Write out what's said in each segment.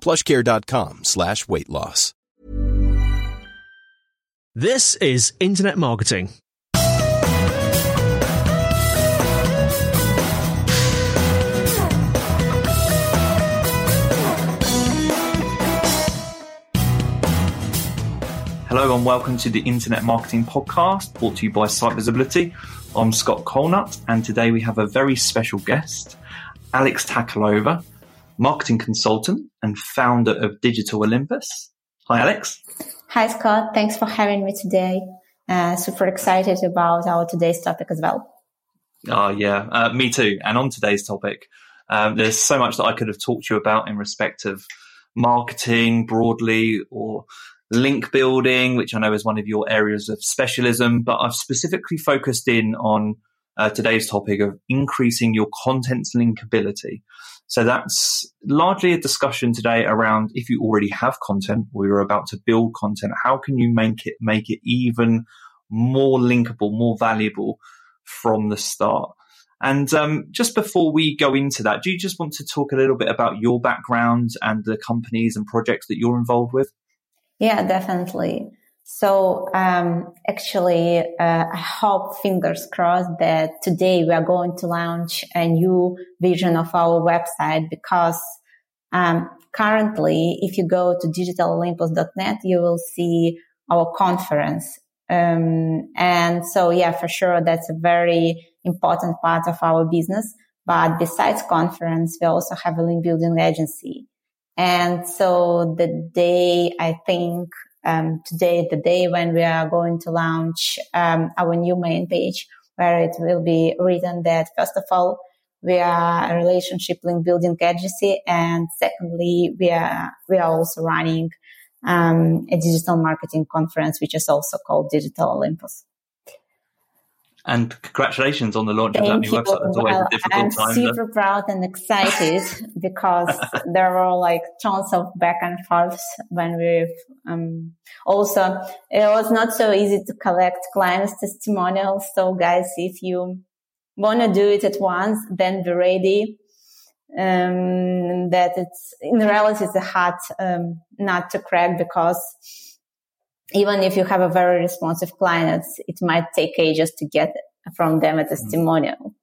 plushcare.com slash weight loss. This is Internet Marketing. Hello and welcome to the Internet Marketing Podcast brought to you by Site Visibility. I'm Scott Colenutt and today we have a very special guest, Alex Tachalova marketing consultant and founder of Digital Olympus. Hi, Alex. Hi, Scott. Thanks for having me today. Uh, super excited about our today's topic as well. Oh, yeah, uh, me too. And on today's topic, um, there's so much that I could have talked to you about in respect of marketing broadly or link building, which I know is one of your areas of specialism, but I've specifically focused in on uh, today's topic of increasing your content's linkability. So that's largely a discussion today around if you already have content or you're about to build content, how can you make it make it even more linkable, more valuable from the start? And um, just before we go into that, do you just want to talk a little bit about your background and the companies and projects that you're involved with? Yeah, definitely. So um, actually, uh, I hope fingers crossed that today we are going to launch a new vision of our website because um, currently, if you go to digitalolympus.net, you will see our conference. Um, and so, yeah, for sure, that's a very important part of our business. But besides conference, we also have a link building agency. And so the day I think um, today, the day when we are going to launch um, our new main page, where it will be written that first of all, we are a relationship link building agency, and secondly, we are we are also running um, a digital marketing conference, which is also called Digital Olympus. And congratulations on the launch Thank of that new you. website. It's always well, a difficult I'm time. I'm super proud and excited because there were like tons of back and forths when we um, also it was not so easy to collect clients testimonials. So guys, if you want to do it at once, then be ready. Um, that it's in reality it's a hard um, nut to crack because even if you have a very responsive client, it might take ages to get from them a mm. testimonial.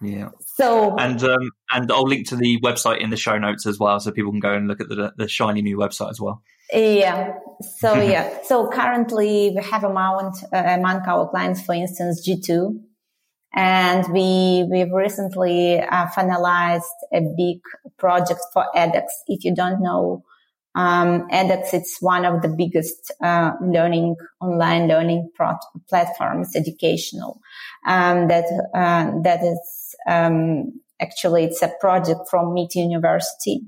Yeah. So and um, and I'll link to the website in the show notes as well, so people can go and look at the the shiny new website as well. Yeah. So yeah. So currently we have among uh, among our clients, for instance, G2, and we we've recently uh, finalized a big project for edX. If you don't know um, edX, it's one of the biggest uh, learning online learning pro- platforms, educational. Um, that uh, that is um, actually it's a project from MIT University,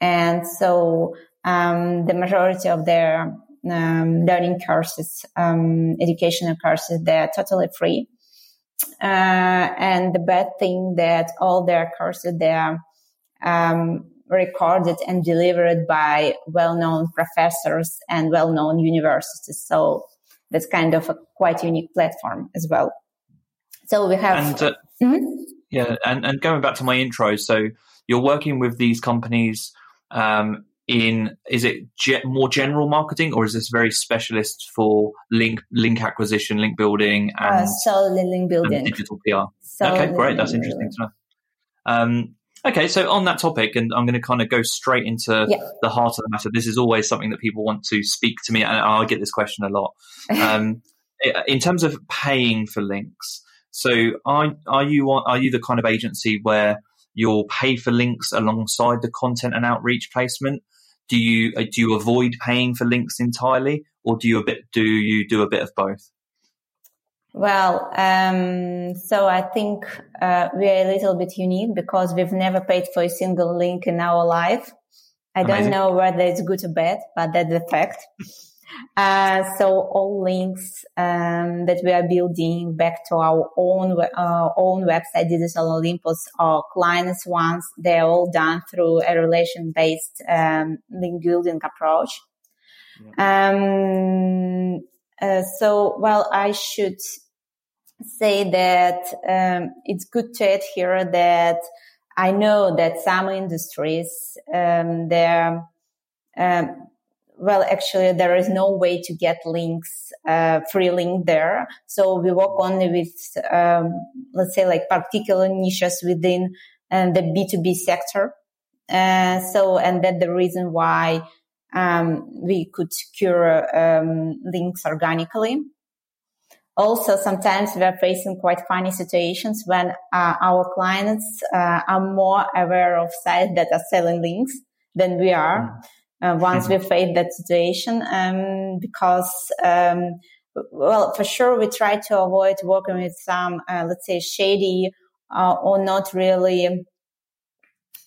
and so um, the majority of their um, learning courses, um, educational courses, they're totally free. Uh, and the bad thing that all their courses they're um, recorded and delivered by well-known professors and well-known universities. So that's kind of a quite unique platform as well. So we have. And, uh, mm-hmm. Yeah, and, and going back to my intro, so you're working with these companies um, in is it ge- more general marketing or is this very specialist for link link acquisition, link building, uh, and uh, solely link building, digital PR? Solely okay, great. That's interesting to know. Um, Okay, so on that topic, and I'm going to kind of go straight into yeah. the heart of the matter. This is always something that people want to speak to me, and I get this question a lot. Um, in terms of paying for links, so are are you are you the kind of agency where you'll pay for links alongside the content and outreach placement? Do you uh, do you avoid paying for links entirely, or do you a bit do you do a bit of both? Well, um, so I think uh, we are a little bit unique because we've never paid for a single link in our life. I Amazing. don't know whether it's good or bad, but that's the fact. Uh, so all links um, that we are building back to our own uh, own website, Digital Olympus, or clients' ones, they're all done through a relation based um, link building approach. Yeah. Um, uh, so, well, I should say that um, it's good to add here that I know that some industries, um, they're, um, well, actually, there is no way to get links, uh, free link there. So we work only with, um, let's say, like particular niches within uh, the B2B sector. Uh, so, and that the reason why um, we could secure um, links organically. Also, sometimes we are facing quite funny situations when uh, our clients uh, are more aware of sites that are selling links than we are. Uh, once mm-hmm. we face that situation, um, because um, well, for sure, we try to avoid working with some, uh, let's say, shady uh, or not really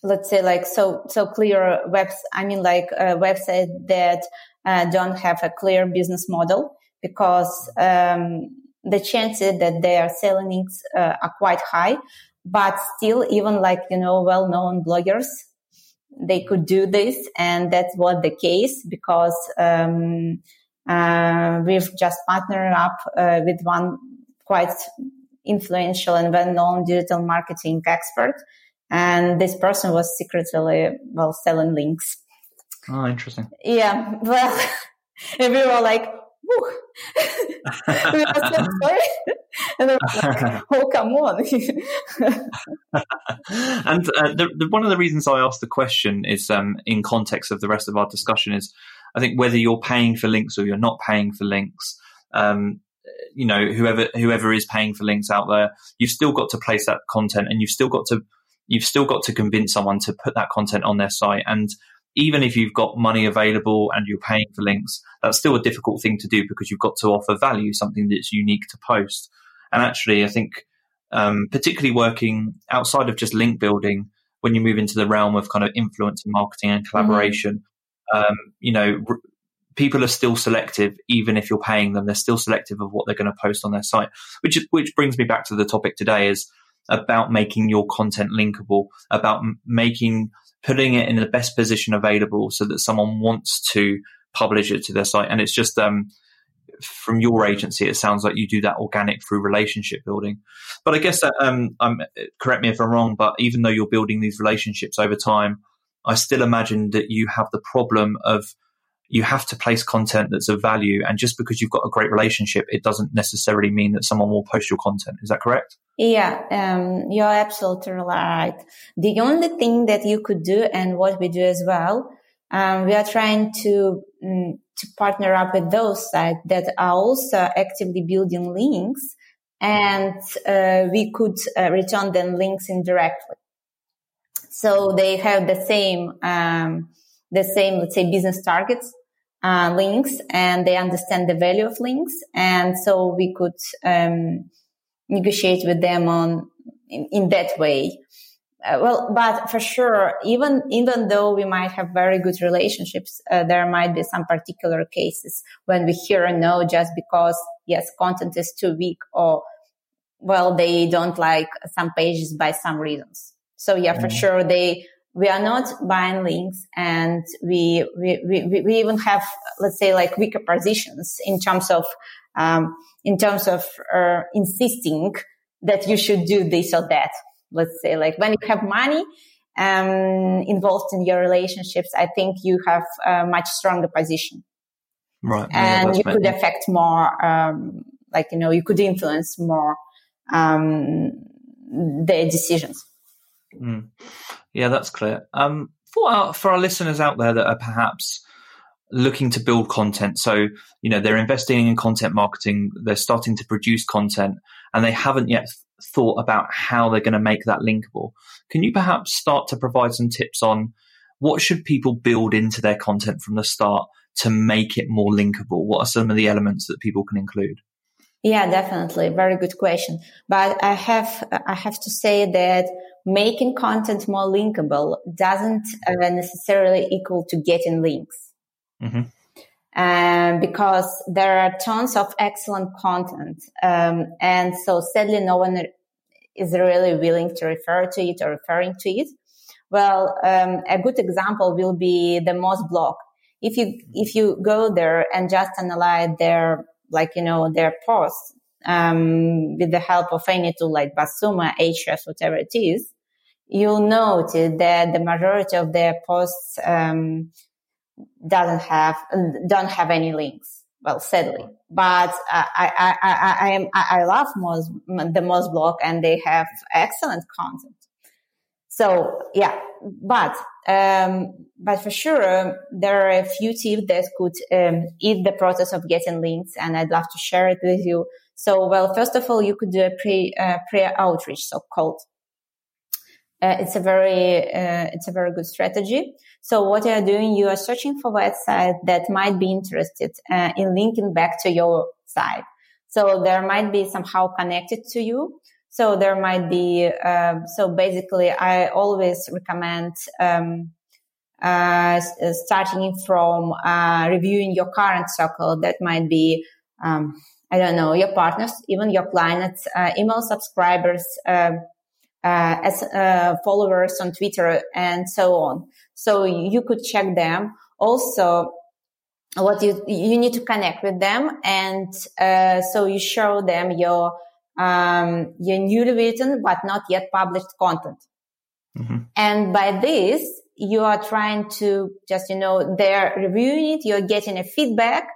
let's say like so so clear webs i mean like a website that uh, don't have a clear business model because um, the chances that they are selling uh, are quite high. But still, even like, you know, well-known bloggers, they could do this. And that's what the case because, um, uh, we've just partnered up uh, with one quite influential and well-known digital marketing expert. And this person was secretly, well, selling links. Oh, interesting. Yeah. Well, we were like, we were so sorry. And like, oh, come on. and uh, the, the, one of the reasons I asked the question is um, in context of the rest of our discussion is I think whether you're paying for links or you're not paying for links, um, you know, whoever whoever is paying for links out there, you've still got to place that content and you've still got to you've still got to convince someone to put that content on their site. And even if you've got money available and you're paying for links, that's still a difficult thing to do because you've got to offer value, something that's unique to post. And actually, I think, um, particularly working outside of just link building, when you move into the realm of kind of influence and marketing and collaboration, mm-hmm. um, you know, r- people are still selective, even if you're paying them. They're still selective of what they're going to post on their site, which which brings me back to the topic today is about making your content linkable, about m- making putting it in the best position available so that someone wants to publish it to their site. And it's just um, from your agency, it sounds like you do that organic through relationship building. But I guess that um, um, correct me if I'm wrong, but even though you're building these relationships over time, I still imagine that you have the problem of you have to place content that's of value. And just because you've got a great relationship, it doesn't necessarily mean that someone will post your content. Is that correct? Yeah, um, you're absolutely right. The only thing that you could do and what we do as well, um, we are trying to, um, to partner up with those sites that are also actively building links and uh, we could uh, return them links indirectly. So they have the same, um, the same, let's say, business targets uh, links and they understand the value of links. And so we could um, negotiate with them on in, in that way. Uh, well, but for sure, even even though we might have very good relationships, uh, there might be some particular cases when we hear a no just because yes, content is too weak or well, they don't like some pages by some reasons. So yeah, mm-hmm. for sure, they we are not buying links and we, we, we, we even have, let's say like weaker positions in terms of, um, in terms of, uh, insisting that you should do this or that. Let's say like when you have money, um, involved in your relationships, I think you have a much stronger position. Right. And yeah, you could affect more, um, like, you know, you could influence more, um, the decisions. Mm. Yeah, that's clear. Um, for our, for our listeners out there that are perhaps looking to build content, so you know they're investing in content marketing, they're starting to produce content, and they haven't yet thought about how they're going to make that linkable. Can you perhaps start to provide some tips on what should people build into their content from the start to make it more linkable? What are some of the elements that people can include? Yeah, definitely. Very good question. But I have, I have to say that making content more linkable doesn't uh, necessarily equal to getting links. Mm-hmm. Um, because there are tons of excellent content. Um, and so sadly, no one is really willing to refer to it or referring to it. Well, um, a good example will be the Moz blog. If you, if you go there and just analyze their, like, you know, their posts, um, with the help of any tool like BuzzSumo, Ahrefs, whatever it is, you'll notice that the majority of their posts, um, doesn't have, don't have any links. Well, sadly, but I, I, I, I am, I love Moz, the Moz blog and they have excellent content. So yeah, but, um, but for sure, there are a few tips that could, um, eat the process of getting links and I'd love to share it with you. So, well, first of all, you could do a pre, uh, pre outreach, so called. Uh, it's a very, uh, it's a very good strategy. So what you are doing, you are searching for websites that might be interested uh, in linking back to your site. So there might be somehow connected to you. So there might be, uh, so basically I always recommend, um, uh, starting from, uh, reviewing your current circle. That might be, um, I don't know, your partners, even your clients, uh, email subscribers, uh, uh, as uh, followers on Twitter and so on. So you could check them. Also, what you you need to connect with them, and uh, so you show them your um, your newly written but not yet published content. Mm-hmm. And by this, you are trying to just you know they're reviewing it, you're getting a feedback,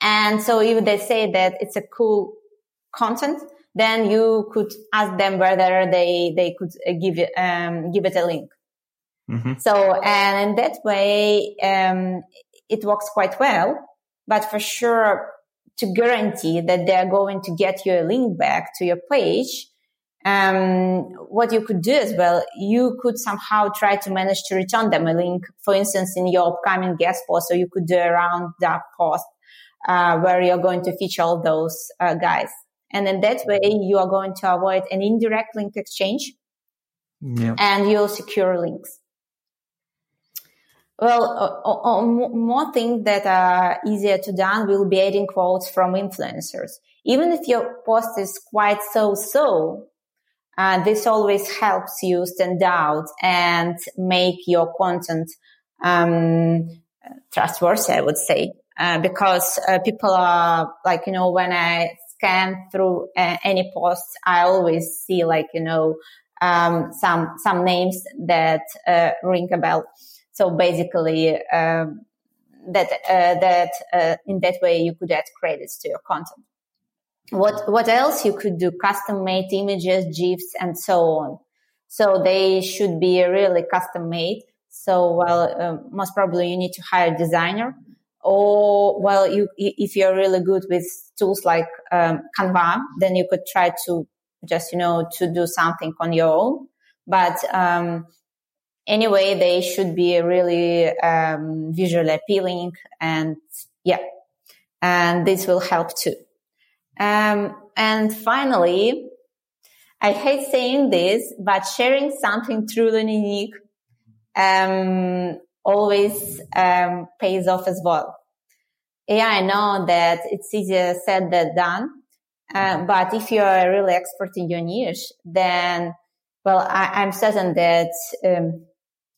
and so if they say that it's a cool content, then you could ask them whether they they could uh, give it um, give it a link. Mm-hmm. So and in that way, um, it works quite well. But for sure, to guarantee that they are going to get your link back to your page, um, what you could do as well, you could somehow try to manage to return them a link, for instance, in your upcoming guest post. So you could do around that post uh, where you're going to feature all those uh, guys. And in that way, you are going to avoid an indirect link exchange yeah. and you'll secure links. Well, uh, uh, more things that are easier to done will be adding quotes from influencers. Even if your post is quite so-so, uh, this always helps you stand out and make your content um, trustworthy, I would say. Uh, because uh, people are like, you know, when I scan through uh, any posts, I always see like, you know, um, some, some names that, ring a bell. So basically, um, that, uh, that, uh, in that way you could add credits to your content. What, what else you could do? Custom made images, GIFs, and so on. So they should be really custom made. So, well, uh, most probably you need to hire a designer or well you if you're really good with tools like um, canva then you could try to just you know to do something on your own but um, anyway they should be really um, visually appealing and yeah and this will help too um, and finally i hate saying this but sharing something truly unique um, always um, pays off as well. Yeah, I know that it's easier said than done. Uh, but if you're really expert in your niche, then, well, I, am certain that um,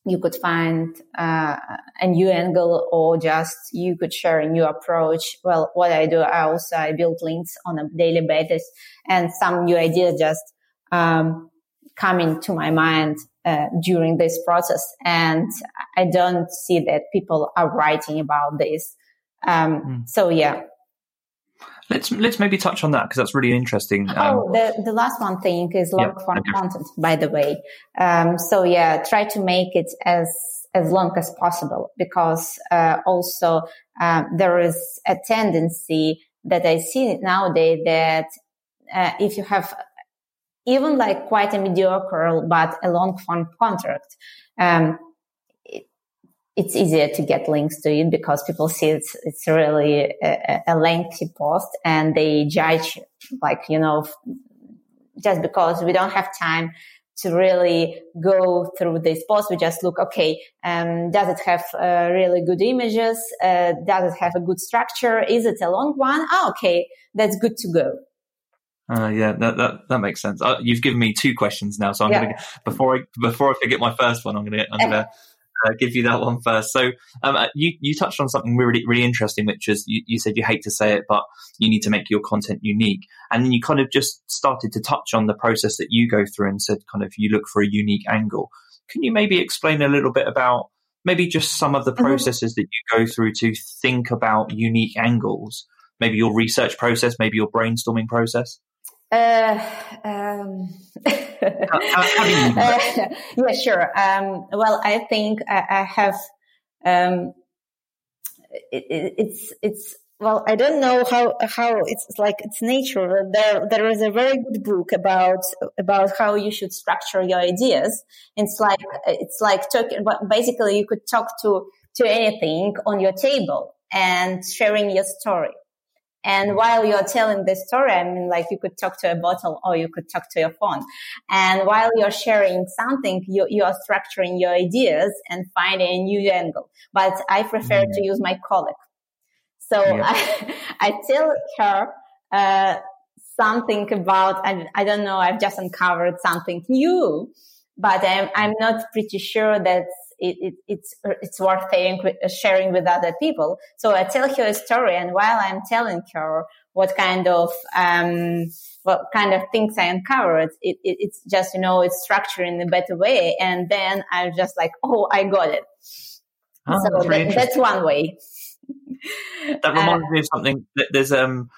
you could find uh, a new angle or just you could share a new approach. Well, what I do, I also I build links on a daily basis and some new ideas just um, come into my mind uh, during this process. And I don't see that people are writing about this. Um, mm. So yeah. Let's let's maybe touch on that because that's really interesting. Um, oh, the, the last one thing is long yeah, form content, by the way. Um, so yeah, try to make it as as long as possible because uh, also uh, there is a tendency that I see nowadays that uh, if you have even like quite a mediocre but a long form contract, um, it's easier to get links to it because people see it's it's really a, a lengthy post and they judge like you know just because we don't have time to really go through this post. We just look, okay, um, does it have uh, really good images? Uh, does it have a good structure? Is it a long one? Oh, okay, that's good to go. Uh, yeah, that, that, that makes sense. Uh, you've given me two questions now, so I'm yeah. gonna before I before I forget my first one, I'm gonna I'm gonna uh, give you that one first. So um, uh, you you touched on something really really interesting, which is you, you said you hate to say it, but you need to make your content unique, and then you kind of just started to touch on the process that you go through and said kind of you look for a unique angle. Can you maybe explain a little bit about maybe just some of the mm-hmm. processes mm-hmm. that you go through to think about unique angles? Maybe your research process, maybe your brainstorming process. Uh, um, uh, yeah, sure. Um, well, I think I, I have. Um, it, it, it's it's well, I don't know how how it's like it's nature. There there is a very good book about about how you should structure your ideas. It's like it's like talking. Basically, you could talk to to anything on your table and sharing your story. And while you're telling this story, I mean, like you could talk to a bottle or you could talk to your phone. And while you're sharing something, you, you are structuring your ideas and finding a new angle. But I prefer mm. to use my colleague. So yeah. I, I tell her, uh, something about, I, I don't know, I've just uncovered something new, but I'm, I'm not pretty sure that it, it, it's it's worth sharing with other people. So I tell her a story, and while I'm telling her what kind of um, what kind of things I uncovered, it, it, it's just you know it's structured in a better way, and then I'm just like, oh, I got it. Oh, so that's, that, that's one way. that reminds uh, me of something. That There's um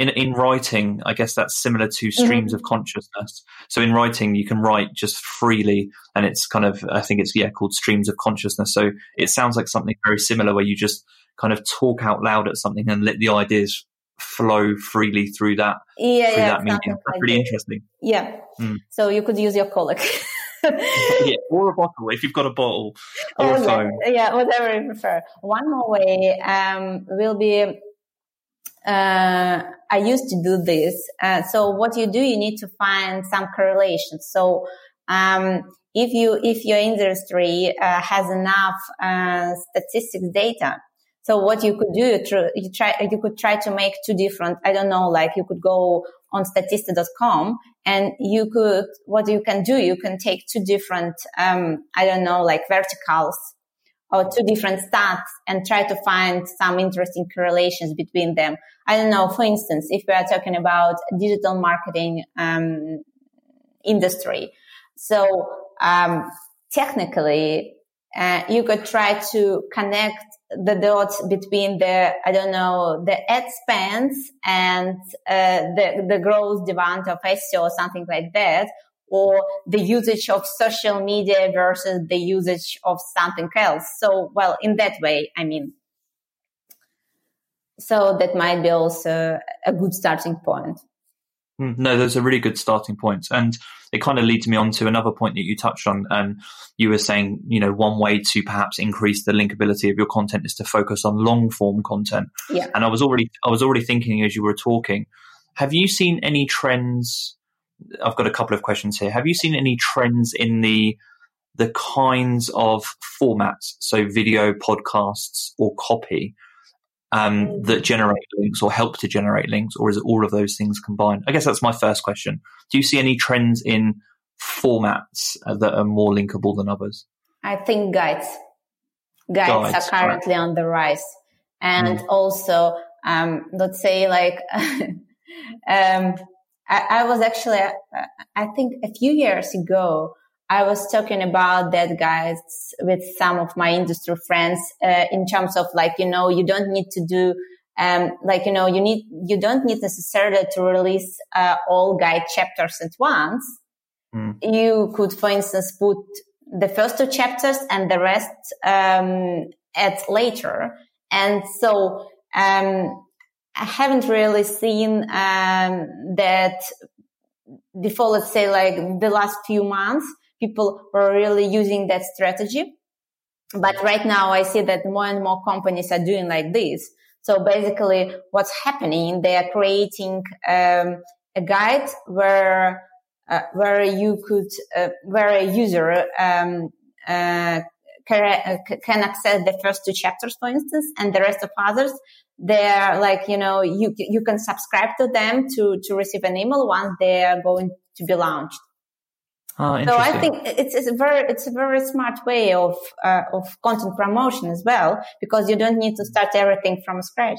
in in writing, I guess that's similar to streams mm-hmm. of consciousness. So in writing, you can write just freely, and it's kind of I think it's yeah called streams of consciousness. So it sounds like something very similar where you just kind of talk out loud at something and let the ideas flow freely through that yeah, through yeah, that medium. That's really interesting. Yeah. Mm. So you could use your colic. yeah, or a bottle if you've got a bottle or oh, a phone. Yeah, yeah, whatever you prefer. One more way um, will be uh, I used to do this. Uh, so what you do, you need to find some correlation. So, um, if you, if your industry, uh, has enough, uh, statistics data, so what you could do, you try, you could try to make two different, I don't know, like you could go on statista.com and you could, what you can do, you can take two different, um, I don't know, like verticals or two different stats and try to find some interesting correlations between them. I don't know, for instance, if we are talking about digital marketing um, industry, so um, technically, uh, you could try to connect the dots between the I don't know the ad spends and uh, the the growth demand of SEO or something like that, or the usage of social media versus the usage of something else. So, well, in that way, I mean, so that might be also a good starting point. Hmm, no, those are really good starting points. And it kind of leads me on to another point that you touched on. And you were saying, you know, one way to perhaps increase the linkability of your content is to focus on long form content. Yeah. And I was already, I was already thinking as you were talking, have you seen any trends I've got a couple of questions here. Have you seen any trends in the the kinds of formats, so video, podcasts, or copy, um, mm. that generate links or help to generate links, or is it all of those things combined? I guess that's my first question. Do you see any trends in formats uh, that are more linkable than others? I think guides. Guides, guides are currently right. on the rise. And mm. also, um, let's say like, um, I, I was actually, uh, I think a few years ago, I was talking about that guys with some of my industry friends uh, in terms of like, you know, you don't need to do um, like you know you need you don't need necessarily to release uh, all guide chapters at once mm. you could for instance put the first two chapters and the rest um, at later and so um, i haven't really seen um, that before let's say like the last few months people were really using that strategy but right now I see that more and more companies are doing like this. So basically what's happening, they are creating um, a guide where uh, where you could uh, where a user um, uh, can access the first two chapters, for instance, and the rest of others. They're like you know you you can subscribe to them to to receive an email once they are going to be launched. Oh, so I think it's, it's a very it's a very smart way of uh, of content promotion as well because you don't need to start everything from scratch.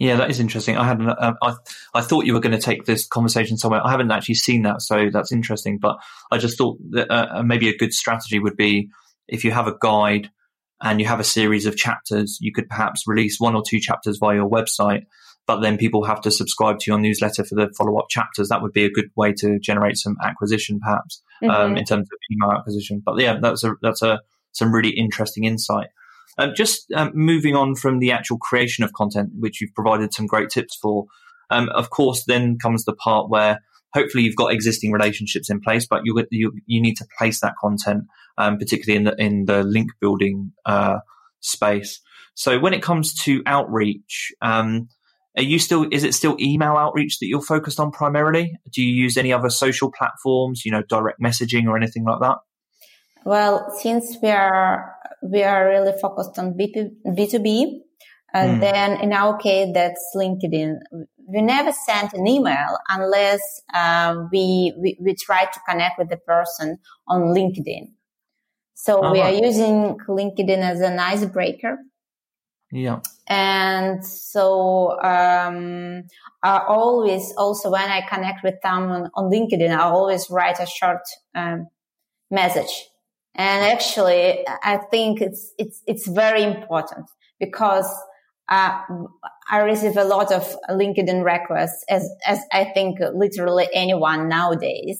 Yeah, that is interesting. I had, uh, I, I thought you were going to take this conversation somewhere. I haven't actually seen that, so that's interesting. But I just thought that uh, uh, maybe a good strategy would be if you have a guide and you have a series of chapters, you could perhaps release one or two chapters via your website, but then people have to subscribe to your newsletter for the follow up chapters. That would be a good way to generate some acquisition, perhaps, um, mm-hmm. um, in terms of email acquisition. But yeah, that's a, that's a, some really interesting insight. Um, just um, moving on from the actual creation of content, which you've provided some great tips for. Um, of course, then comes the part where hopefully you've got existing relationships in place, but you you, you need to place that content, um, particularly in the in the link building uh, space. So when it comes to outreach, um, are you still is it still email outreach that you're focused on primarily? Do you use any other social platforms, you know, direct messaging or anything like that? Well, since we are we are really focused on B2B. And mm. then in our case, that's LinkedIn. We never send an email unless um, we, we, we try to connect with the person on LinkedIn. So uh-huh. we are using LinkedIn as an icebreaker. Yeah. And so um, I always also when I connect with someone on LinkedIn, I always write a short um, message and actually, I think it's, it's, it's very important because uh, I receive a lot of LinkedIn requests as, as I think literally anyone nowadays.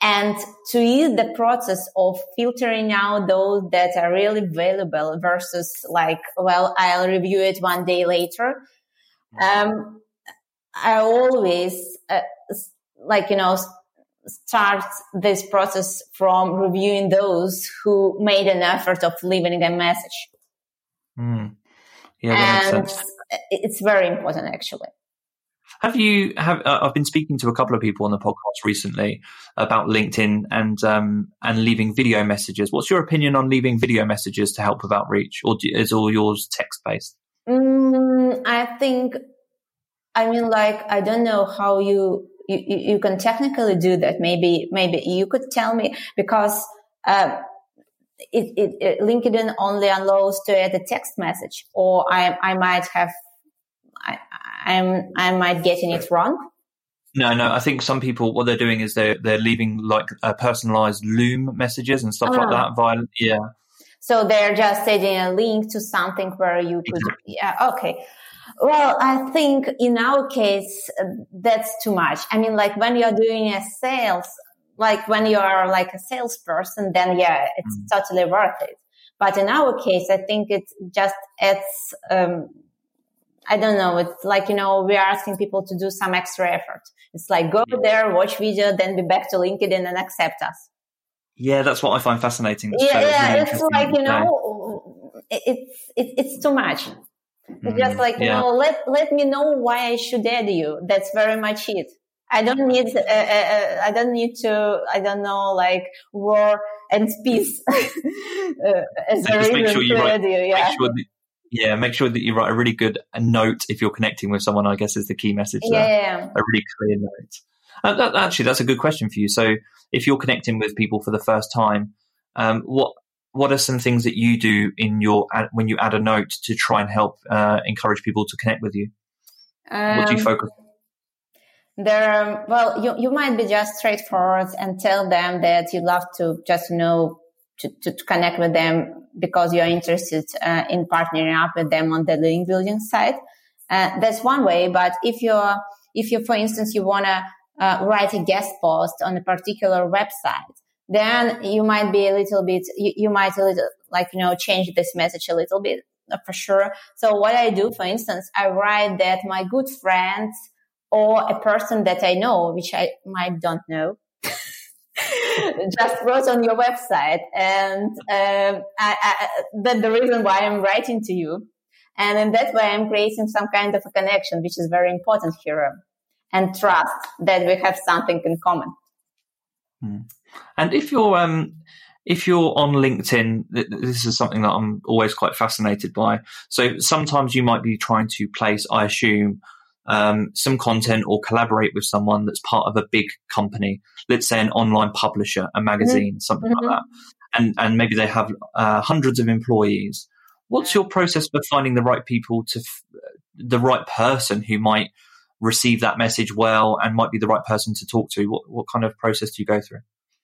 And to ease the process of filtering out those that are really valuable versus like, well, I'll review it one day later. Um, I always, uh, like, you know, start this process from reviewing those who made an effort of leaving a message. Mm. Yeah, that and makes sense. it's very important actually. Have you have? Uh, I've been speaking to a couple of people on the podcast recently about LinkedIn and um, and leaving video messages. What's your opinion on leaving video messages to help with outreach, or do, is all yours text based? Mm, I think, I mean, like I don't know how you you, you can technically do that. Maybe maybe you could tell me because. Uh, it, it, it, LinkedIn only allows to add a text message, or I, I might have I, I'm, I might getting it wrong. No, no. I think some people what they're doing is they're they're leaving like uh, personalized Loom messages and stuff like that. Via yeah. So they're just sending a link to something where you could. Exactly. Yeah. Okay. Well, I think in our case uh, that's too much. I mean, like when you're doing a sales, like when you are like a salesperson, then yeah, it's mm. totally worth it. But in our case, I think it just adds um, I don't know. It's like, you know, we are asking people to do some extra effort. It's like go there, watch video, then be back to LinkedIn and accept us. Yeah, that's what I find fascinating. yeah, so yeah, it's like, you know, it's, it, it's too much. Mm, it's just like, you yeah. know, let, let me know why I should add you. That's very much it. I don't need, uh, uh, uh I don't need to, I don't know, like war and peace uh, as a reason sure to add you. Yeah. Make sure that, yeah, make sure that you write a really good note if you're connecting with someone. I guess is the key message. Yeah, yeah. a really clear note. Uh, that, actually, that's a good question for you. So, if you're connecting with people for the first time, um, what what are some things that you do in your when you add a note to try and help uh, encourage people to connect with you? Um, what do you um, focus? There, well, you you might be just straightforward and tell them that you love to just know to, to, to connect with them because you're interested uh, in partnering up with them on the link building side. Uh, that's one way. But if you're, if you, for instance, you want to uh, write a guest post on a particular website, then you might be a little bit, you, you might a little, like, you know, change this message a little bit uh, for sure. So what I do, for instance, I write that my good friends or a person that I know, which I might don't know, just wrote on your website. And um, I, I, the reason why I'm writing to you. And in that way, I'm creating some kind of a connection, which is very important here. And trust that we have something in common. Hmm. And if you're, um, if you're on LinkedIn, this is something that I'm always quite fascinated by. So sometimes you might be trying to place, I assume, um, some content or collaborate with someone that's part of a big company, let's say an online publisher, a magazine, mm-hmm. something mm-hmm. like that, and and maybe they have uh, hundreds of employees. What's your process for finding the right people to f- the right person who might receive that message well and might be the right person to talk to? What what kind of process do you go through?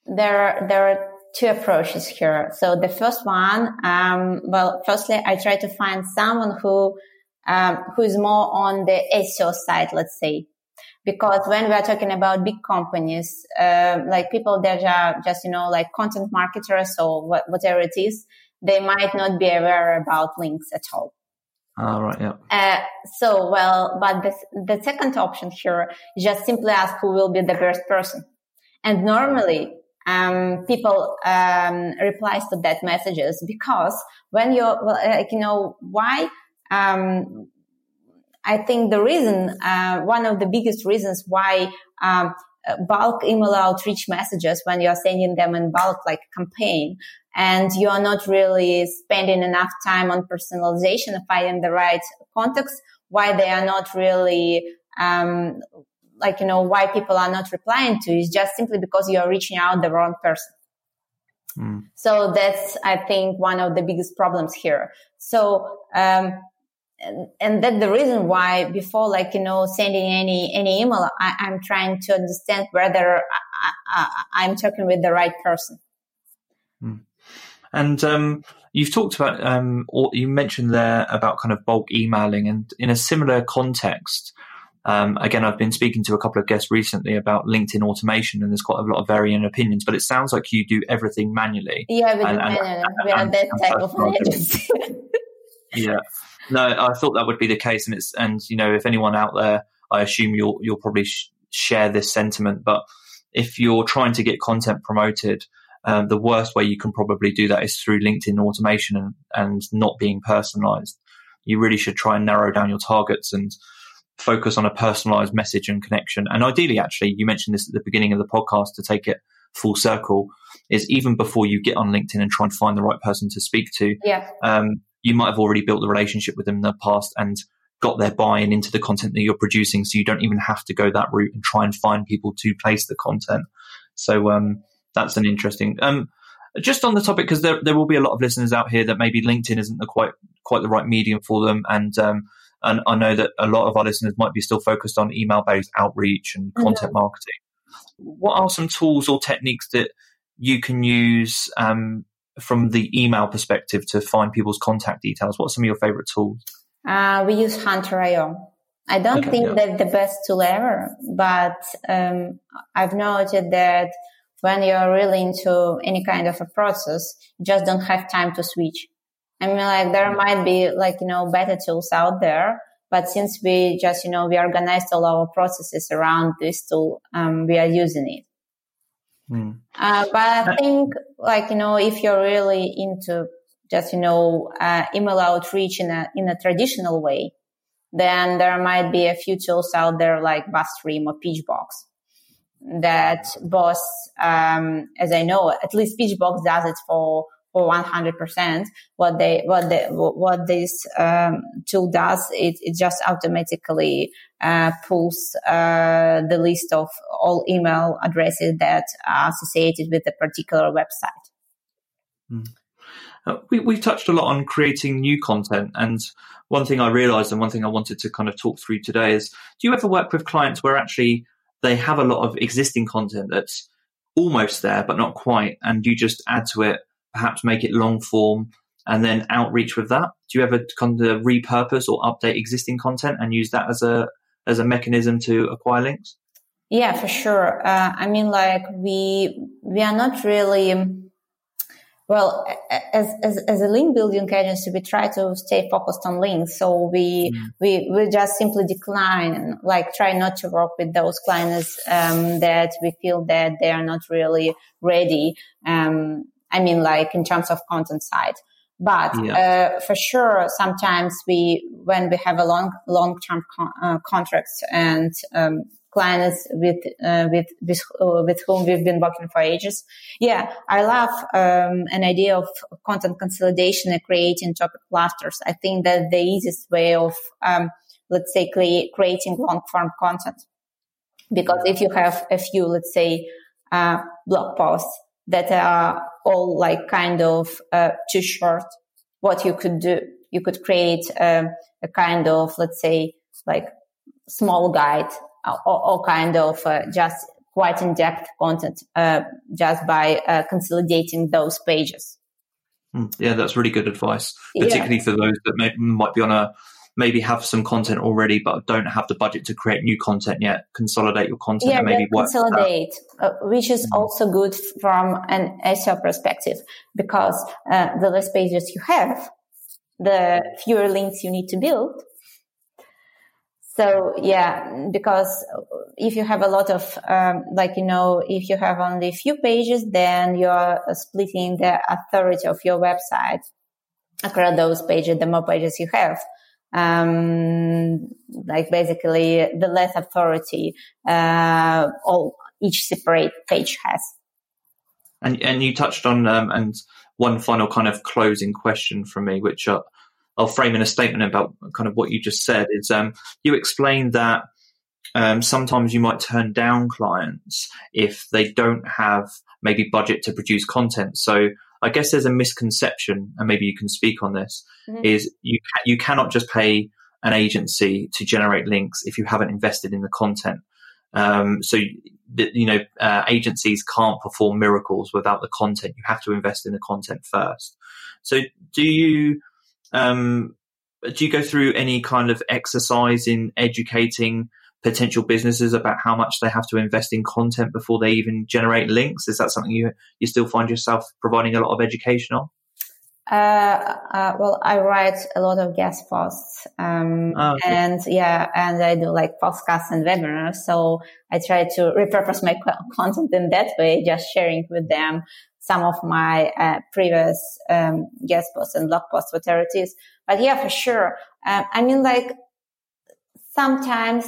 There are, there are two approaches here. So the first one, um, well, firstly, I try to find someone who um, who is more on the SEO side, let's say. Because when we are talking about big companies, uh, like people that are just, you know, like content marketers or what, whatever it is, they might not be aware about links at all. All right, yeah. Uh, so, well, but the, the second option here is just simply ask who will be the best person. And normally, um, people um, replies to that messages because when well, like, you know, why um, I think the reason, uh, one of the biggest reasons why um, bulk email outreach messages when you're sending them in bulk like campaign and you're not really spending enough time on personalization finding the right context why they are not really um, like you know why people are not replying to is just simply because you're reaching out the wrong person mm. so that's i think one of the biggest problems here so um, and, and that's the reason why before like you know sending any any email I, am trying to understand whether I, am talking with the right person hmm. and um, you've talked about um, or you mentioned there about kind of bulk emailing and in a similar context um, again, I've been speaking to a couple of guests recently about LinkedIn automation, and there's quite a lot of varying opinions. But it sounds like you do everything manually. Yeah, we do manually. We are that type of agency. yeah, no, I thought that would be the case, and it's and you know if anyone out there, I assume you'll you'll probably sh- share this sentiment, but if you're trying to get content promoted, um, the worst way you can probably do that is through LinkedIn automation and, and not being personalized. You really should try and narrow down your targets and focus on a personalized message and connection. And ideally, actually, you mentioned this at the beginning of the podcast to take it full circle is even before you get on LinkedIn and try and find the right person to speak to. Yeah. Um, you might have already built the relationship with them in the past and got their buy-in into the content that you're producing. So you don't even have to go that route and try and find people to place the content. So, um, that's an interesting, um, just on the topic, because there, there will be a lot of listeners out here that maybe LinkedIn isn't the quite, quite the right medium for them. And, um, and I know that a lot of our listeners might be still focused on email based outreach and mm-hmm. content mm-hmm. marketing. What are some tools or techniques that you can use um, from the email perspective to find people's contact details? What are some of your favorite tools? Uh, we use Hunter.io. I don't okay, think yeah. that's the best tool ever, but um, I've noted that when you're really into any kind of a process, you just don't have time to switch. I mean, like there might be like, you know, better tools out there, but since we just, you know, we organized all our processes around this tool, um, we are using it. Mm. Uh, but I think like, you know, if you're really into just, you know, uh, email outreach in a, in a traditional way, then there might be a few tools out there like BuzzStream or Pitchbox that both, um, as I know, at least Pitchbox does it for for 100%. What they, what they, what this um, tool does, it, it just automatically uh, pulls uh, the list of all email addresses that are associated with a particular website. Mm. Uh, we, we've touched a lot on creating new content. And one thing I realized and one thing I wanted to kind of talk through today is do you ever work with clients where actually they have a lot of existing content that's almost there, but not quite, and you just add to it perhaps make it long form and then outreach with that? Do you ever kind of repurpose or update existing content and use that as a as a mechanism to acquire links? Yeah, for sure. Uh, I mean, like we we are not really well as, as as a link building agency. We try to stay focused on links, so we mm. we we just simply decline, like try not to work with those clients um, that we feel that they are not really ready. Um, I mean, like in terms of content side. But yeah. uh, for sure, sometimes we, when we have a long, long-term con- uh, contracts and um, clients with uh, with with, uh, with whom we've been working for ages. Yeah, I love um, an idea of content consolidation and creating topic clusters. I think that the easiest way of um, let's say cre- creating long form content, because if you have a few, let's say, uh, blog posts that are all like kind of uh, too short. What you could do, you could create um, a kind of, let's say, like small guide or, or kind of uh, just quite in-depth content uh, just by uh, consolidating those pages. Hmm. Yeah, that's really good advice, particularly yeah. for those that may, might be on a maybe have some content already, but don't have the budget to create new content yet. Consolidate your content yeah, and maybe work consolidate, uh, which is mm-hmm. also good from an SEO perspective because uh, the less pages you have, the fewer links you need to build. So yeah, because if you have a lot of, um, like, you know, if you have only a few pages, then you're splitting the authority of your website across those pages, the more pages you have um, like basically the less authority uh, all each separate page has. And and you touched on um, and one final kind of closing question from me, which I'll, I'll frame in a statement about kind of what you just said. Is um, you explained that um, sometimes you might turn down clients if they don't have maybe budget to produce content. So I guess there's a misconception, and maybe you can speak on this, mm-hmm. is you you cannot just pay an agency to generate links if you haven't invested in the content. Um, so you know uh, agencies can't perform miracles without the content. You have to invest in the content first. So do you um, do you go through any kind of exercise in educating potential businesses about how much they have to invest in content before they even generate links? Is that something you you still find yourself providing a lot of education on? Uh, uh, well, I write a lot of guest posts, um, oh, okay. and yeah, and I do like podcasts and webinars. So I try to repurpose my content in that way, just sharing with them some of my uh, previous um, guest posts and blog posts, whatever it is. But yeah, for sure. Um, I mean, like sometimes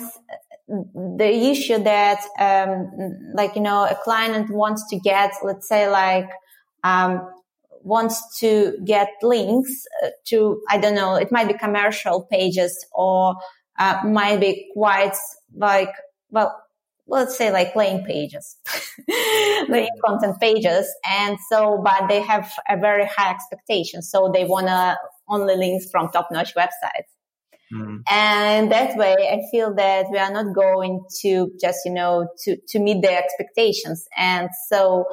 the issue that, um, like you know, a client wants to get, let's say, like um, wants to get links uh, to, I don't know, it might be commercial pages or uh, might be quite like, well, let's say like lane pages, lane content pages. And so, but they have a very high expectation. So they want to only links from top notch websites. Mm. And that way, I feel that we are not going to just, you know, to, to meet their expectations. And so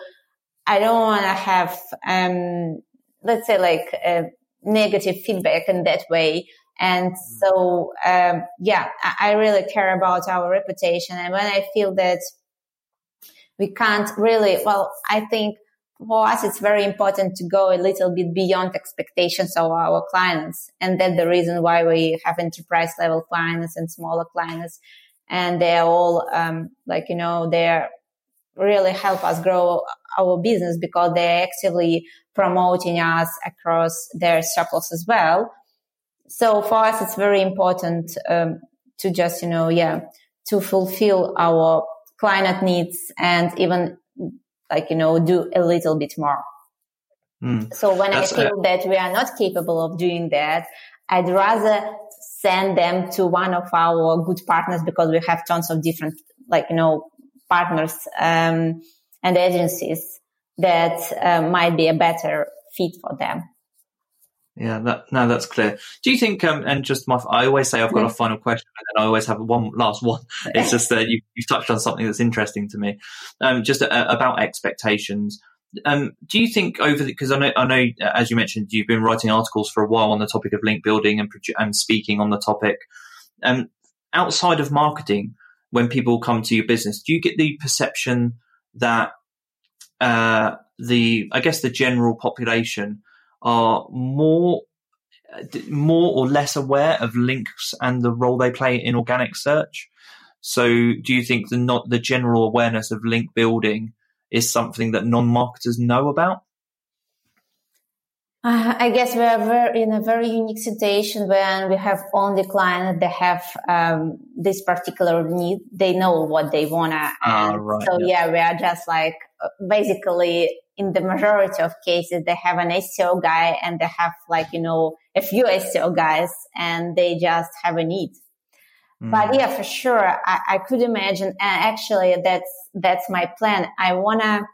I don't want to have, um, let's say like negative feedback in that way. And mm-hmm. so, um, yeah, I, I really care about our reputation. And when I feel that we can't really, well, I think for us, it's very important to go a little bit beyond expectations of our clients. And that's the reason why we have enterprise level clients and smaller clients. And they're all, um, like, you know, they're really help us grow our business because they're actively promoting us across their circles as well. So for us, it's very important um, to just, you know, yeah, to fulfill our client needs and even like, you know, do a little bit more. Mm. So when That's I feel uh, that we are not capable of doing that, I'd rather send them to one of our good partners because we have tons of different, like, you know, partners um, and agencies that uh, might be a better fit for them. Yeah, that, no, that's clear. Do you think, um, and just my, I always say I've got a final question and I always have one last one. It's just that you, have touched on something that's interesting to me. Um, just uh, about expectations. Um, do you think over the, cause I know, I know, as you mentioned, you've been writing articles for a while on the topic of link building and, and speaking on the topic. Um, outside of marketing, when people come to your business, do you get the perception that uh, the I guess the general population are more more or less aware of links and the role they play in organic search. So, do you think the not the general awareness of link building is something that non marketers know about? Uh, I guess we are very, in a very unique situation when we have only clients that have um, this particular need. They know what they wanna. Uh, right, so yeah. yeah, we are just like uh, basically in the majority of cases they have an SEO guy and they have like you know a few SEO guys and they just have a need. Mm. But yeah, for sure, I, I could imagine. And actually, that's that's my plan. I wanna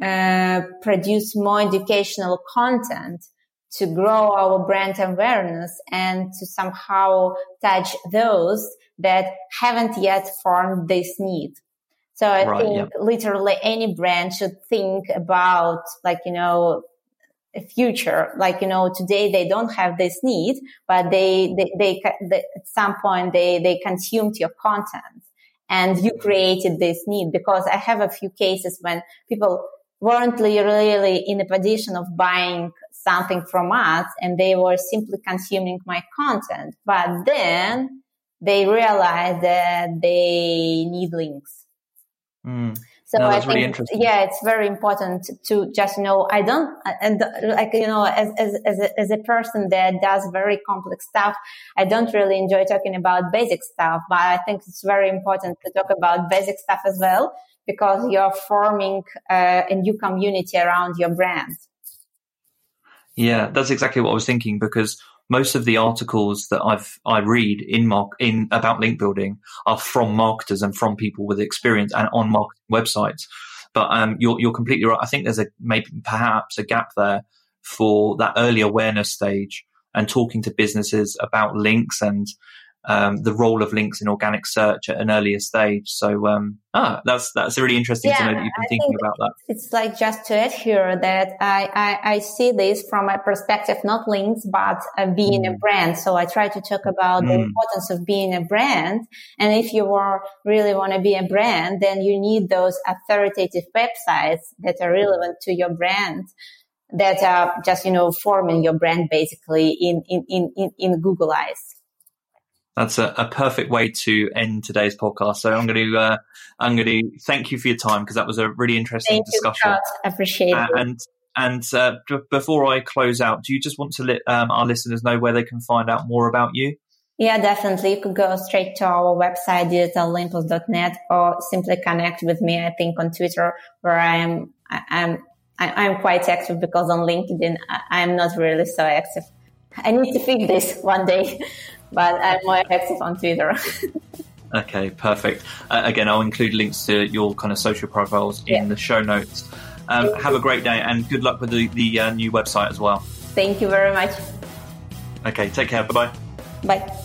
uh, produce more educational content to grow our brand awareness and to somehow touch those that haven't yet formed this need. So I right, think yeah. literally any brand should think about like, you know, a future. Like, you know, today they don't have this need, but they, they, they, they at some point they, they consumed your content and you created this need because I have a few cases when people weren't really in a position of buying something from us and they were simply consuming my content. But then they realized that they need links. Mm. So no, I think, really yeah, it's very important to just know, I don't, and like, you know, as, as, as a, as a person that does very complex stuff, I don't really enjoy talking about basic stuff, but I think it's very important to talk about basic stuff as well because you're forming uh, a new community around your brand. Yeah, that's exactly what I was thinking because most of the articles that I've I read in mark in about link building are from marketers and from people with experience and on marketing websites. But um, you're you're completely right. I think there's a maybe perhaps a gap there for that early awareness stage and talking to businesses about links and um, the role of links in organic search at an earlier stage. So, um, ah, that's that's really interesting yeah, to know that you've been I thinking about that. It's like just to add here that I, I, I see this from a perspective, not links, but uh, being mm. a brand. So I try to talk about mm. the importance of being a brand. And if you are, really want to be a brand, then you need those authoritative websites that are relevant to your brand that are just, you know, forming your brand basically in, in, in, in Google eyes. That's a, a, perfect way to end today's podcast. So I'm going to uh, I'm going to thank you for your time because that was a really interesting thank discussion. You, I appreciate uh, it. And and uh, before I close out, do you just want to let um, our listeners know where they can find out more about you? Yeah, definitely. You could go straight to our website, digitalolympus.net, or simply connect with me. I think on Twitter, where I am, I, I'm, I, am quite active because on LinkedIn, I, am not really so active. I need to fix this one day, but I'm more active on Twitter. okay, perfect. Uh, again, I'll include links to your kind of social profiles in yeah. the show notes. Um, have a great day and good luck with the, the uh, new website as well. Thank you very much. Okay, take care. Bye bye bye.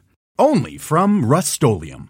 only from Rust-Oleum